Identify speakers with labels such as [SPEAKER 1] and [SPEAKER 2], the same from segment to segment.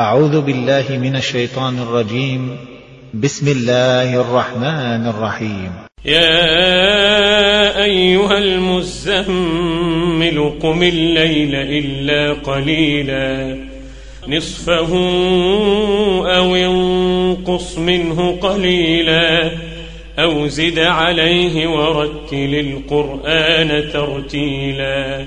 [SPEAKER 1] أعوذ بالله من الشيطان الرجيم. بسم الله الرحمن الرحيم.
[SPEAKER 2] يا أيها المزمل قم الليل إلا قليلا. نصفه أو انقص منه قليلا. أو زد عليه ورتل القرآن ترتيلا.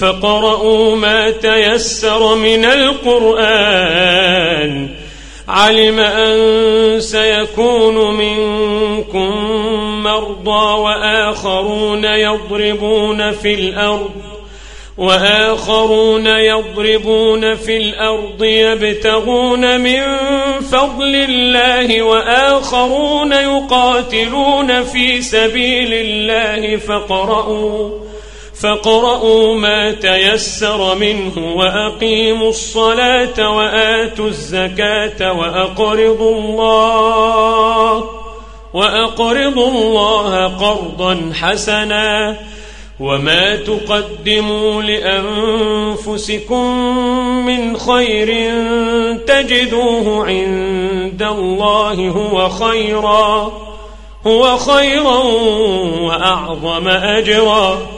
[SPEAKER 2] فقرؤوا ما تيسر من القرآن. علم أن سيكون منكم مرضى وآخرون يضربون في الأرض وآخرون يضربون في الأرض يبتغون من فضل الله وآخرون يقاتلون في سبيل الله. فقرؤوا فاقرؤوا ما تيسر منه وأقيموا الصلاة وآتوا الزكاة وأقرضوا الله وأقرضوا الله قرضا حسنا وما تقدموا لأنفسكم من خير تجدوه عند الله هو خيرا هو خيرا وأعظم أجرا